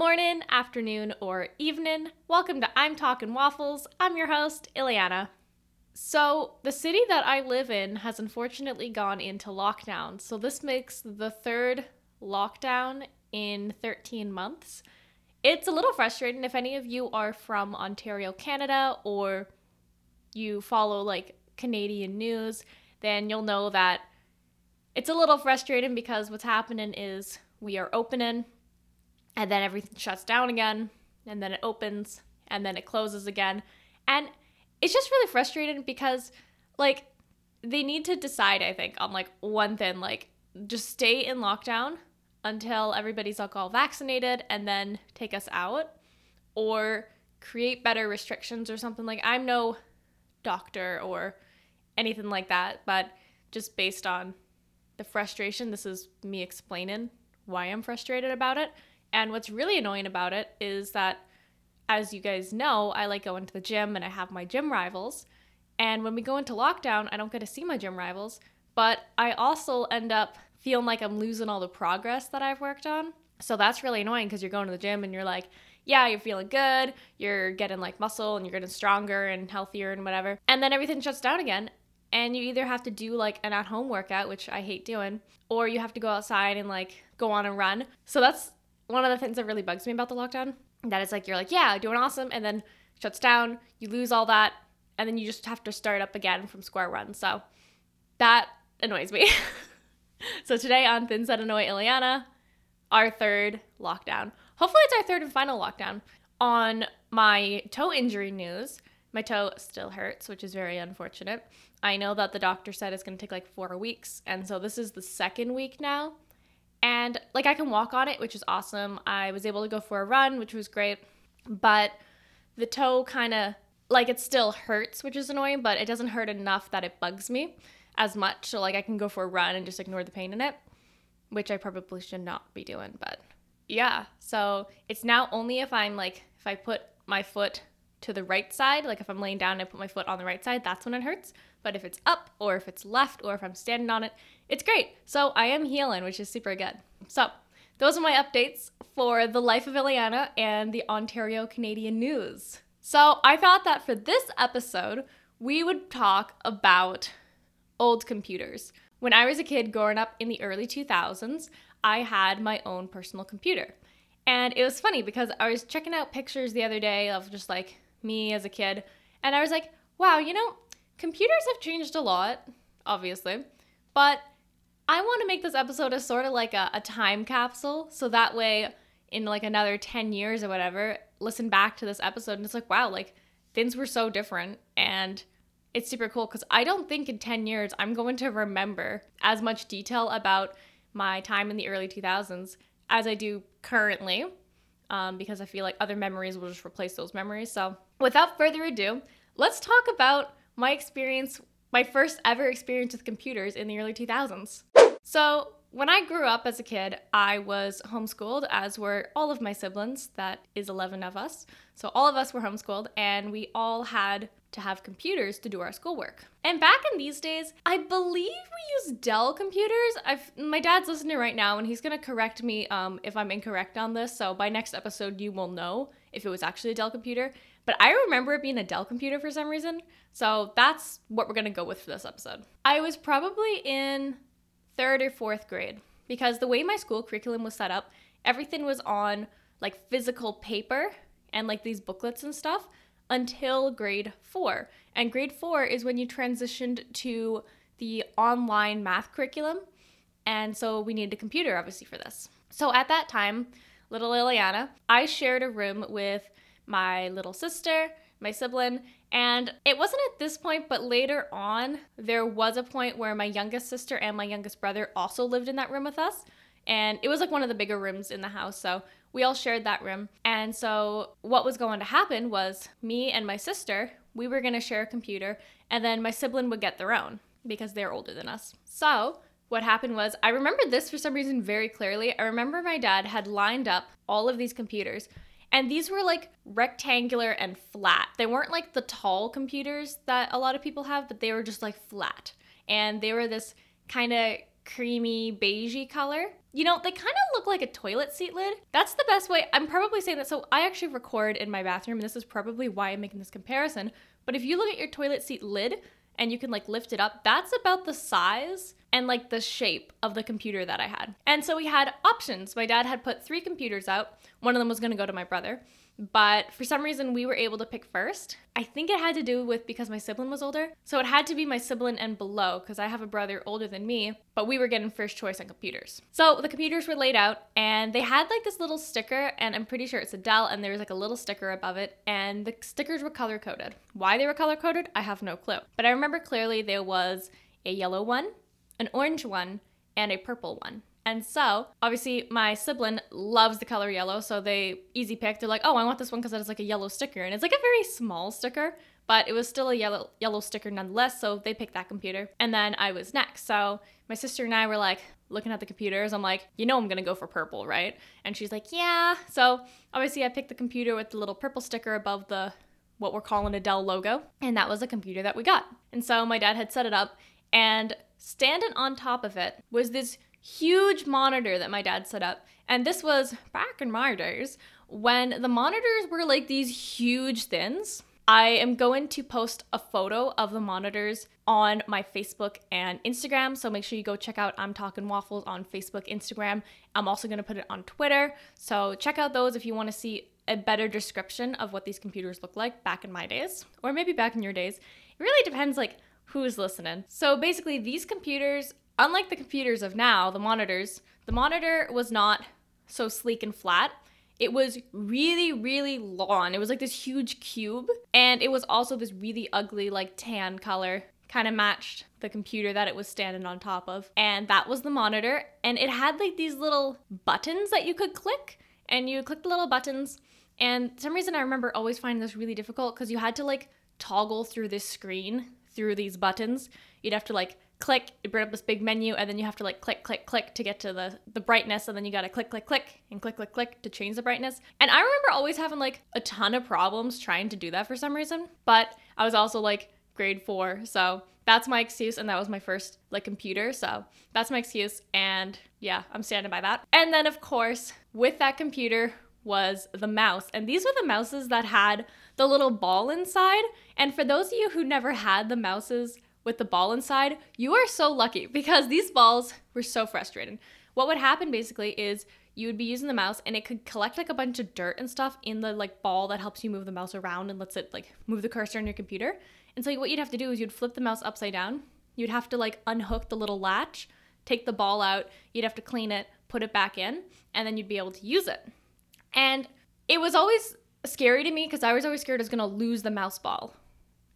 morning, afternoon, or evening. Welcome to I'm Talking Waffles. I'm your host, Ileana. So, the city that I live in has unfortunately gone into lockdown. So, this makes the third lockdown in 13 months. It's a little frustrating if any of you are from Ontario, Canada, or you follow like Canadian news, then you'll know that it's a little frustrating because what's happening is we are opening and then everything shuts down again and then it opens and then it closes again. And it's just really frustrating because like they need to decide i think on like one thing like just stay in lockdown until everybody's all vaccinated and then take us out or create better restrictions or something. Like i'm no doctor or anything like that but just based on the frustration this is me explaining why i'm frustrated about it and what's really annoying about it is that, as you guys know, I like going to the gym and I have my gym rivals. And when we go into lockdown, I don't get to see my gym rivals, but I also end up feeling like I'm losing all the progress that I've worked on. So that's really annoying because you're going to the gym and you're like, yeah, you're feeling good, you're getting like muscle and you're getting stronger and healthier and whatever. And then everything shuts down again. And you either have to do like an at home workout, which I hate doing, or you have to go outside and like go on a run. So that's one of the things that really bugs me about the lockdown that is like you're like yeah doing awesome and then shuts down you lose all that and then you just have to start up again from square one. So that annoys me. So today on things that annoy ileana our third lockdown. Hopefully it's our third and final lockdown. On my toe injury news my toe still hurts which is very unfortunate. I know that the doctor said it's going to take like four weeks and so this is the second week now and like I can walk on it, which is awesome. I was able to go for a run, which was great. But the toe kind of like it still hurts, which is annoying, but it doesn't hurt enough that it bugs me as much. So like I can go for a run and just ignore the pain in it, which I probably should not be doing, but yeah. So it's now only if I'm like if I put my foot to the right side, like if I'm laying down and I put my foot on the right side, that's when it hurts. But if it's up or if it's left or if I'm standing on it, it's great. So I am healing, which is super good. So those are my updates for the life of Ileana and the Ontario Canadian news. So I thought that for this episode, we would talk about old computers. When I was a kid growing up in the early 2000s, I had my own personal computer. And it was funny because I was checking out pictures the other day of just like me as a kid, and I was like, wow, you know, computers have changed a lot, obviously, but I want to make this episode as sort of like a, a time capsule. So that way, in like another 10 years or whatever, listen back to this episode and it's like, wow, like things were so different. And it's super cool because I don't think in 10 years I'm going to remember as much detail about my time in the early 2000s as I do currently. Um, because I feel like other memories will just replace those memories. So, without further ado, let's talk about my experience, my first ever experience with computers in the early 2000s. So, when I grew up as a kid, I was homeschooled, as were all of my siblings. That is 11 of us. So, all of us were homeschooled, and we all had to have computers to do our schoolwork. And back in these days, I believe we use Dell computers. I've, my dad's listening right now, and he's gonna correct me um, if I'm incorrect on this. So, by next episode, you will know if it was actually a Dell computer. But I remember it being a Dell computer for some reason. So, that's what we're gonna go with for this episode. I was probably in third or fourth grade because the way my school curriculum was set up, everything was on like physical paper and like these booklets and stuff until grade four. And grade four is when you transitioned to the online math curriculum. And so we needed a computer, obviously, for this. So at that time, little Ileana, I shared a room with my little sister, my sibling, and it wasn't at this point, but later on, there was a point where my youngest sister and my youngest brother also lived in that room with us. And it was like one of the bigger rooms in the house. So we all shared that room. And so what was going to happen was me and my sister, we were going to share a computer, and then my sibling would get their own because they're older than us. So what happened was I remember this for some reason very clearly. I remember my dad had lined up all of these computers and these were like rectangular and flat. They weren't like the tall computers that a lot of people have, but they were just like flat. And they were this kind of creamy beigey color. You know, they kind of look like a toilet seat lid. That's the best way. I'm probably saying that. So I actually record in my bathroom, and this is probably why I'm making this comparison. But if you look at your toilet seat lid and you can like lift it up, that's about the size and like the shape of the computer that I had. And so we had options. My dad had put three computers out. One of them was going to go to my brother but for some reason we were able to pick first. I think it had to do with because my sibling was older. So it had to be my sibling and below because I have a brother older than me, but we were getting first choice on computers. So the computers were laid out and they had like this little sticker and I'm pretty sure it's a Dell and there was like a little sticker above it and the stickers were color coded. Why they were color coded, I have no clue. But I remember clearly there was a yellow one, an orange one, and a purple one. And so, obviously, my sibling loves the color yellow, so they easy pick. They're like, "Oh, I want this one because it has like a yellow sticker," and it's like a very small sticker, but it was still a yellow yellow sticker nonetheless. So they picked that computer, and then I was next. So my sister and I were like looking at the computers. I'm like, "You know, I'm gonna go for purple, right?" And she's like, "Yeah." So obviously, I picked the computer with the little purple sticker above the what we're calling a Dell logo, and that was the computer that we got. And so my dad had set it up, and standing on top of it was this huge monitor that my dad set up. And this was back in my days when the monitors were like these huge thins. I am going to post a photo of the monitors on my Facebook and Instagram. So make sure you go check out I'm Talking Waffles on Facebook, Instagram. I'm also going to put it on Twitter. So check out those if you want to see a better description of what these computers look like back in my days or maybe back in your days. It really depends like who's listening. So basically these computers Unlike the computers of now, the monitors, the monitor was not so sleek and flat. It was really, really long. It was like this huge cube. And it was also this really ugly, like tan color. Kind of matched the computer that it was standing on top of. And that was the monitor. And it had like these little buttons that you could click. And you click the little buttons. And some reason I remember always finding this really difficult because you had to like toggle through this screen through these buttons. You'd have to like click, it bring up this big menu, and then you have to like click, click, click to get to the the brightness, and then you gotta click, click, click, and click, click, click to change the brightness. And I remember always having like a ton of problems trying to do that for some reason. But I was also like grade four, so that's my excuse, and that was my first like computer, so that's my excuse, and yeah, I'm standing by that. And then of course, with that computer was the mouse, and these were the mouses that had the little ball inside. And for those of you who never had the mouses with the ball inside, you are so lucky because these balls were so frustrating. What would happen basically is you would be using the mouse and it could collect like a bunch of dirt and stuff in the like ball that helps you move the mouse around and lets it like move the cursor on your computer. And so what you'd have to do is you'd flip the mouse upside down. You'd have to like unhook the little latch, take the ball out, you'd have to clean it, put it back in, and then you'd be able to use it. And it was always scary to me because I was always scared I was gonna lose the mouse ball.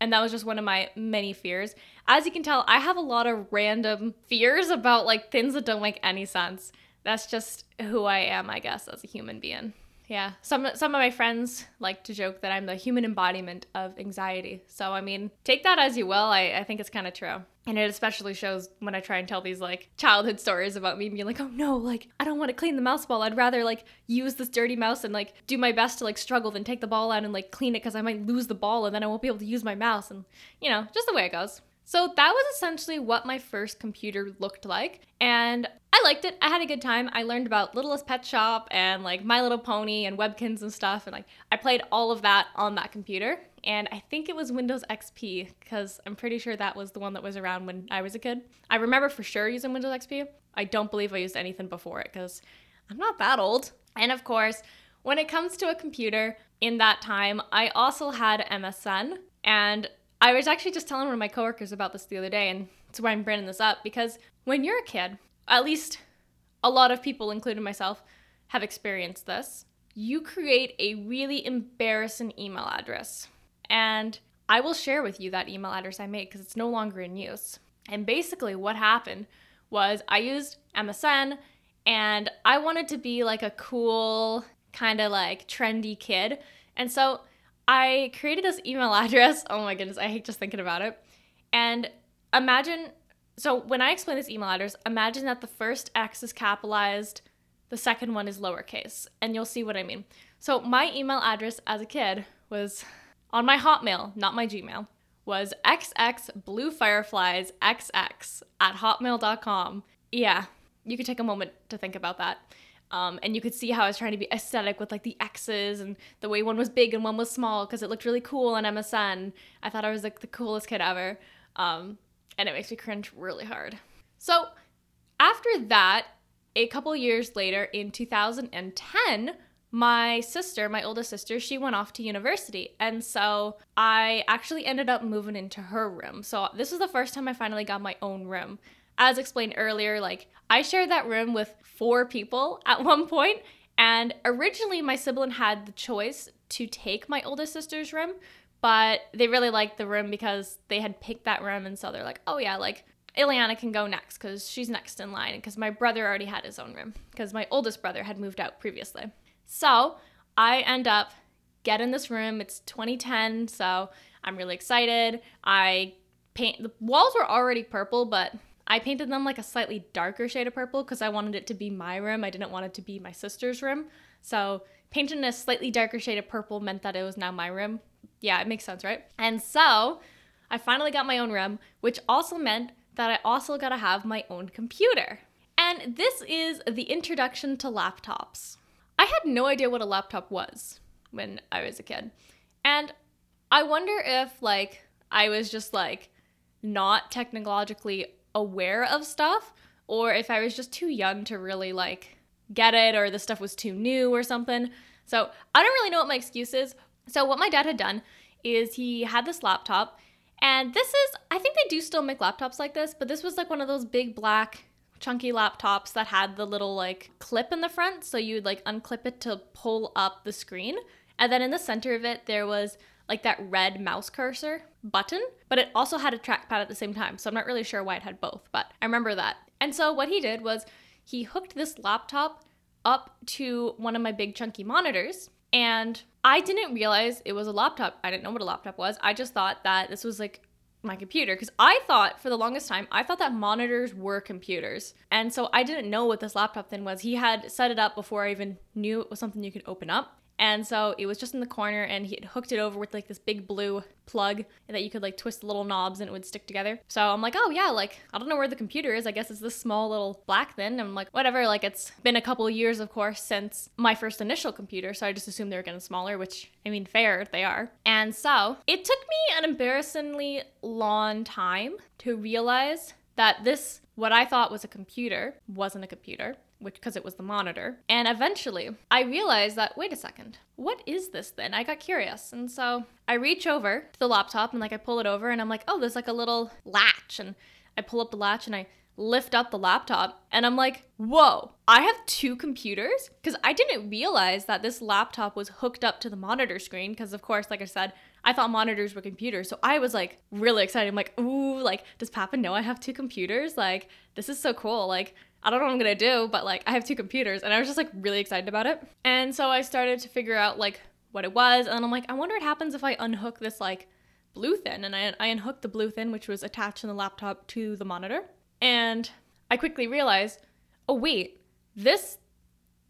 And that was just one of my many fears. As you can tell, I have a lot of random fears about like things that don't make any sense. That's just who I am, I guess, as a human being. Yeah. Some some of my friends like to joke that I'm the human embodiment of anxiety. So I mean, take that as you will. I, I think it's kind of true. And it especially shows when I try and tell these like childhood stories about me being like, oh no, like I don't want to clean the mouse ball. I'd rather like use this dirty mouse and like do my best to like struggle than take the ball out and like clean it because I might lose the ball and then I won't be able to use my mouse. And you know, just the way it goes. So that was essentially what my first computer looked like. And I liked it. I had a good time. I learned about Littlest Pet Shop and like My Little Pony and Webkinz and stuff. And like I played all of that on that computer. And I think it was Windows XP because I'm pretty sure that was the one that was around when I was a kid. I remember for sure using Windows XP. I don't believe I used anything before it because I'm not that old. And of course, when it comes to a computer in that time, I also had MSN. And I was actually just telling one of my coworkers about this the other day, and that's why I'm bringing this up because when you're a kid, at least a lot of people, including myself, have experienced this. You create a really embarrassing email address. And I will share with you that email address I made because it's no longer in use. And basically, what happened was I used MSN and I wanted to be like a cool, kind of like trendy kid. And so I created this email address. Oh my goodness, I hate just thinking about it. And imagine so when I explain this email address, imagine that the first X is capitalized, the second one is lowercase, and you'll see what I mean. So my email address as a kid was on my Hotmail, not my Gmail, was xxbluefirefliesxx at hotmail.com. yeah, you could take a moment to think about that. Um, and you could see how I was trying to be aesthetic with like the X's and the way one was big and one was small because it looked really cool on MSN. I thought I was like the coolest kid ever. Um, and it makes me cringe really hard. So after that, a couple years later in 2010, my sister, my oldest sister, she went off to university. And so I actually ended up moving into her room. So this was the first time I finally got my own room. As explained earlier, like I shared that room with four people at one point, and originally my sibling had the choice to take my oldest sister's room, but they really liked the room because they had picked that room and so they're like, "Oh yeah, like Ileana can go next cuz she's next in line because my brother already had his own room because my oldest brother had moved out previously." So, I end up getting this room. It's 2010, so I'm really excited. I paint the walls were already purple, but I painted them like a slightly darker shade of purple because I wanted it to be my room. I didn't want it to be my sister's room. So painting a slightly darker shade of purple meant that it was now my room. Yeah, it makes sense, right? And so I finally got my own room, which also meant that I also got to have my own computer. And this is the introduction to laptops. I had no idea what a laptop was when I was a kid. And I wonder if like I was just like not technologically aware of stuff or if I was just too young to really like get it or the stuff was too new or something. So I don't really know what my excuse is. So what my dad had done is he had this laptop and this is I think they do still make laptops like this, but this was like one of those big black chunky laptops that had the little like clip in the front so you'd like unclip it to pull up the screen. And then in the center of it there was like that red mouse cursor button, but it also had a trackpad at the same time. So I'm not really sure why it had both, but I remember that. And so what he did was he hooked this laptop up to one of my big chunky monitors and I didn't realize it was a laptop. I didn't know what a laptop was. I just thought that this was like my computer because I thought for the longest time I thought that monitors were computers. And so I didn't know what this laptop thing was. He had set it up before I even knew it was something you could open up. And so it was just in the corner and he had hooked it over with like this big blue plug that you could like twist little knobs and it would stick together. So I'm like, oh yeah, like I don't know where the computer is. I guess it's this small little black thing. I'm like, whatever, like it's been a couple years, of course, since my first initial computer. So I just assumed they were getting smaller, which I mean, fair, they are. And so it took me an embarrassingly long time to realize that this, what I thought was a computer, wasn't a computer which because it was the monitor. And eventually, I realized that wait a second, what is this then? I got curious. And so I reach over to the laptop and like I pull it over and I'm like, "Oh, there's like a little latch." And I pull up the latch and I lift up the laptop and I'm like, whoa, I have two computers? Because I didn't realize that this laptop was hooked up to the monitor screen. Because, of course, like I said, I thought monitors were computers. So I was like really excited. I'm like, ooh, like, does Papa know I have two computers? Like, this is so cool. Like, I don't know what I'm gonna do, but like I have two computers and I was just like really excited about it. And so I started to figure out like what it was, and I'm like, I wonder what happens if I unhook this like blue thin. And I, I unhooked the blue thin, which was attached in the laptop to the monitor. And I quickly realized, oh wait, this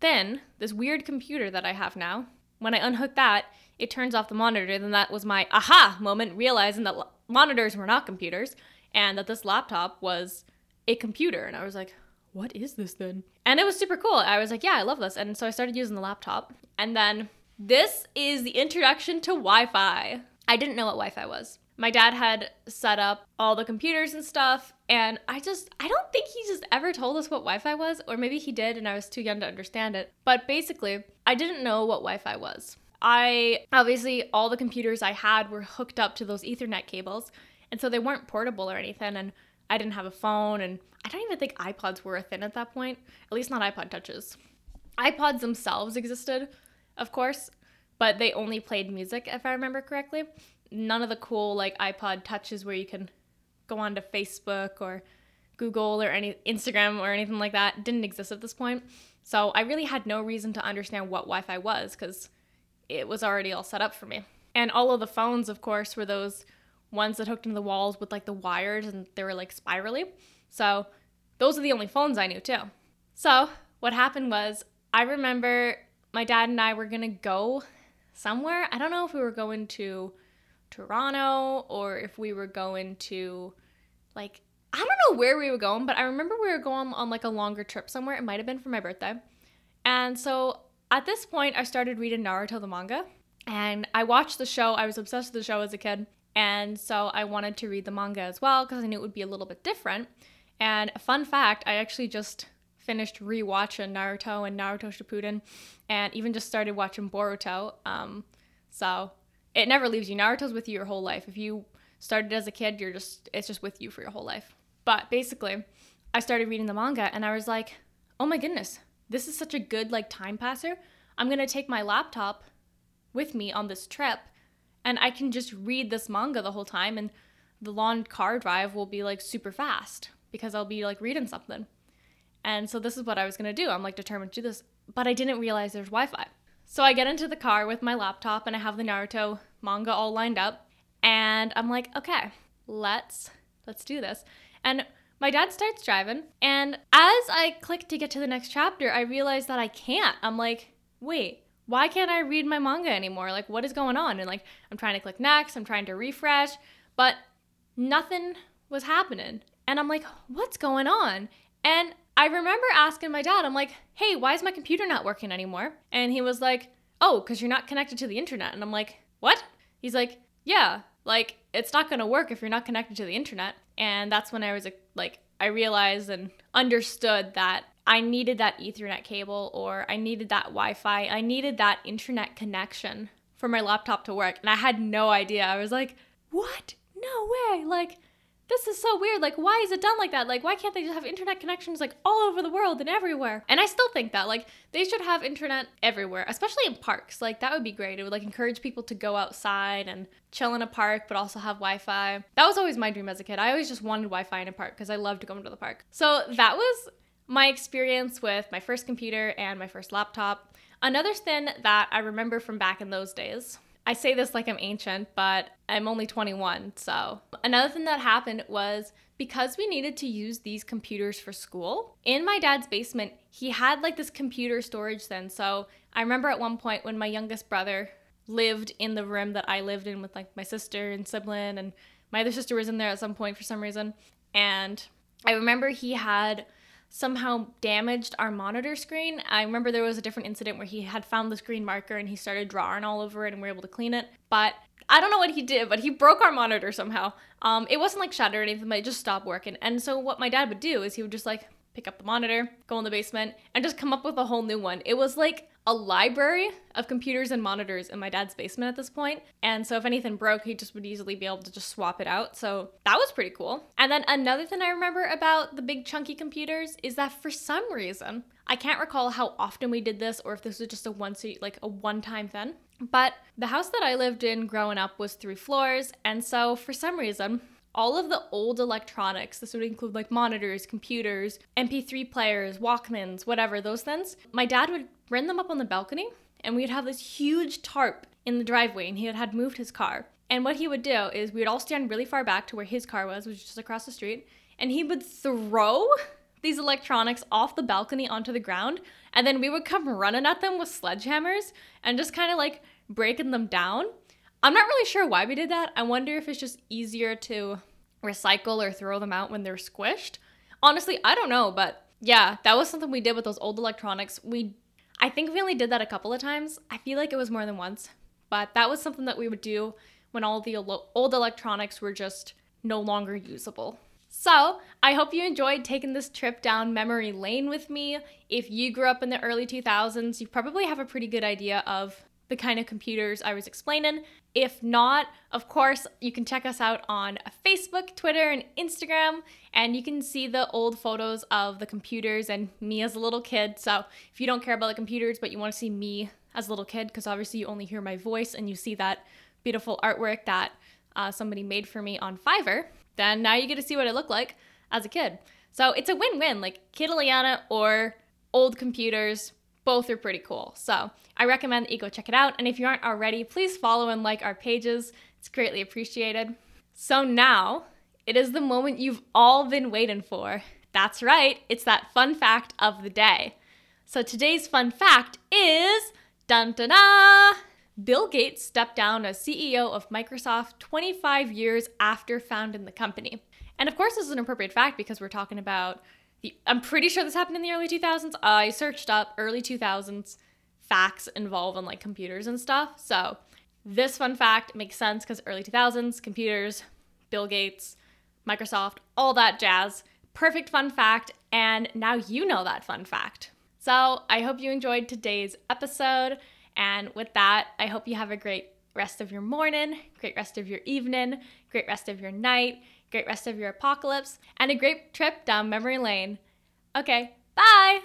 thin, this weird computer that I have now, when I unhook that, it turns off the monitor. Then that was my aha moment, realizing that monitors were not computers and that this laptop was a computer. And I was like, what is this then? And it was super cool. I was like, yeah, I love this. And so I started using the laptop. And then this is the introduction to Wi Fi. I didn't know what Wi Fi was. My dad had set up all the computers and stuff. And I just, I don't think he just ever told us what Wi Fi was. Or maybe he did and I was too young to understand it. But basically, I didn't know what Wi Fi was. I obviously, all the computers I had were hooked up to those Ethernet cables. And so they weren't portable or anything. And I didn't have a phone, and I don't even think iPods were a thing at that point, at least not iPod touches. iPods themselves existed, of course, but they only played music, if I remember correctly. None of the cool, like, iPod touches where you can go onto Facebook or Google or any Instagram or anything like that didn't exist at this point. So I really had no reason to understand what Wi Fi was because it was already all set up for me. And all of the phones, of course, were those ones that hooked into the walls with like the wires and they were like spirally. So those are the only phones I knew too. So what happened was I remember my dad and I were gonna go somewhere. I don't know if we were going to Toronto or if we were going to like I don't know where we were going, but I remember we were going on like a longer trip somewhere. It might have been for my birthday. And so at this point, I started reading Naruto the manga. And I watched the show. I was obsessed with the show as a kid. And so I wanted to read the manga as well because I knew it would be a little bit different. And a fun fact, I actually just finished rewatching Naruto and Naruto Shippuden and even just started watching Boruto. Um, so it never leaves you. Naruto's with you your whole life. If you started as a kid, you're just it's just with you for your whole life. But basically, I started reading the manga and I was like, "Oh my goodness, this is such a good like time passer. I'm to take my laptop with me on this trip and I can just read this manga the whole time and the long car drive will be like super fast because I'll be like reading something." And so this is what I was going to do. I'm like determined to do this, but I didn't realize there's Wi-Fi. So I get into the car with my laptop and I have the Naruto manga all lined up and I'm like, "Okay, let's let's do this." And my dad starts driving, and as I click to get to the next chapter, I realize that I can't. I'm like, wait, why can't I read my manga anymore? Like, what is going on? And like, I'm trying to click next, I'm trying to refresh, but nothing was happening. And I'm like, what's going on? And I remember asking my dad, I'm like, hey, why is my computer not working anymore? And he was like, oh, because you're not connected to the internet. And I'm like, what? He's like, yeah, like, it's not gonna work if you're not connected to the internet. And that's when I was like, I realized and understood that I needed that Ethernet cable or I needed that Wi Fi. I needed that internet connection for my laptop to work. And I had no idea. I was like, what? No way. Like, this is so weird. Like, why is it done like that? Like, why can't they just have internet connections like all over the world and everywhere? And I still think that like they should have internet everywhere, especially in parks. Like that would be great. It would like encourage people to go outside and chill in a park, but also have Wi-Fi. That was always my dream as a kid. I always just wanted Wi-Fi in a park because I loved going to the park. So that was my experience with my first computer and my first laptop. Another thing that I remember from back in those days I say this like I'm ancient, but I'm only 21. So, another thing that happened was because we needed to use these computers for school, in my dad's basement, he had like this computer storage then. So, I remember at one point when my youngest brother lived in the room that I lived in with like my sister and sibling, and my other sister was in there at some point for some reason. And I remember he had somehow damaged our monitor screen. I remember there was a different incident where he had found the screen marker and he started drawing all over it and we were able to clean it. But I don't know what he did, but he broke our monitor somehow. Um, it wasn't like shattered or anything, but it just stopped working. And so what my dad would do is he would just like pick up the monitor, go in the basement, and just come up with a whole new one. It was like a library of computers and monitors in my dad's basement at this point. And so if anything broke, he just would easily be able to just swap it out. So that was pretty cool. And then another thing I remember about the big chunky computers is that for some reason, I can't recall how often we did this or if this was just a once like a one-time thing. But the house that I lived in growing up was three floors, and so for some reason, all of the old electronics, this would include like monitors, computers, MP3 players, Walkmans, whatever, those things, my dad would bring them up on the balcony and we'd have this huge tarp in the driveway and he had, had moved his car. And what he would do is we would all stand really far back to where his car was, which was just across the street, and he would throw these electronics off the balcony onto the ground, and then we would come running at them with sledgehammers and just kind of like breaking them down. I'm not really sure why we did that. I wonder if it's just easier to recycle or throw them out when they're squished. Honestly, I don't know, but yeah, that was something we did with those old electronics. We I think we only did that a couple of times. I feel like it was more than once, but that was something that we would do when all the old electronics were just no longer usable. So, I hope you enjoyed taking this trip down memory lane with me. If you grew up in the early 2000s, you probably have a pretty good idea of the kind of computers I was explaining. If not, of course, you can check us out on Facebook, Twitter, and Instagram, and you can see the old photos of the computers and me as a little kid. So if you don't care about the computers, but you want to see me as a little kid, because obviously you only hear my voice and you see that beautiful artwork that uh, somebody made for me on Fiverr, then now you get to see what I look like as a kid. So it's a win win, like Kid or old computers both are pretty cool. So I recommend that you go check it out. And if you aren't already, please follow and like our pages. It's greatly appreciated. So now it is the moment you've all been waiting for. That's right, it's that fun fact of the day. So today's fun fact is dun dun Bill Gates stepped down as CEO of Microsoft 25 years after founding the company. And of course, this is an appropriate fact because we're talking about. I'm pretty sure this happened in the early 2000s. I searched up early 2000s facts involving like computers and stuff. So this fun fact makes sense because early 2000s, computers, Bill Gates, Microsoft, all that jazz. Perfect fun fact. And now you know that fun fact. So I hope you enjoyed today's episode. And with that, I hope you have a great rest of your morning, great rest of your evening, great rest of your night, great rest of your apocalypse, and a great trip down memory lane. Okay, bye!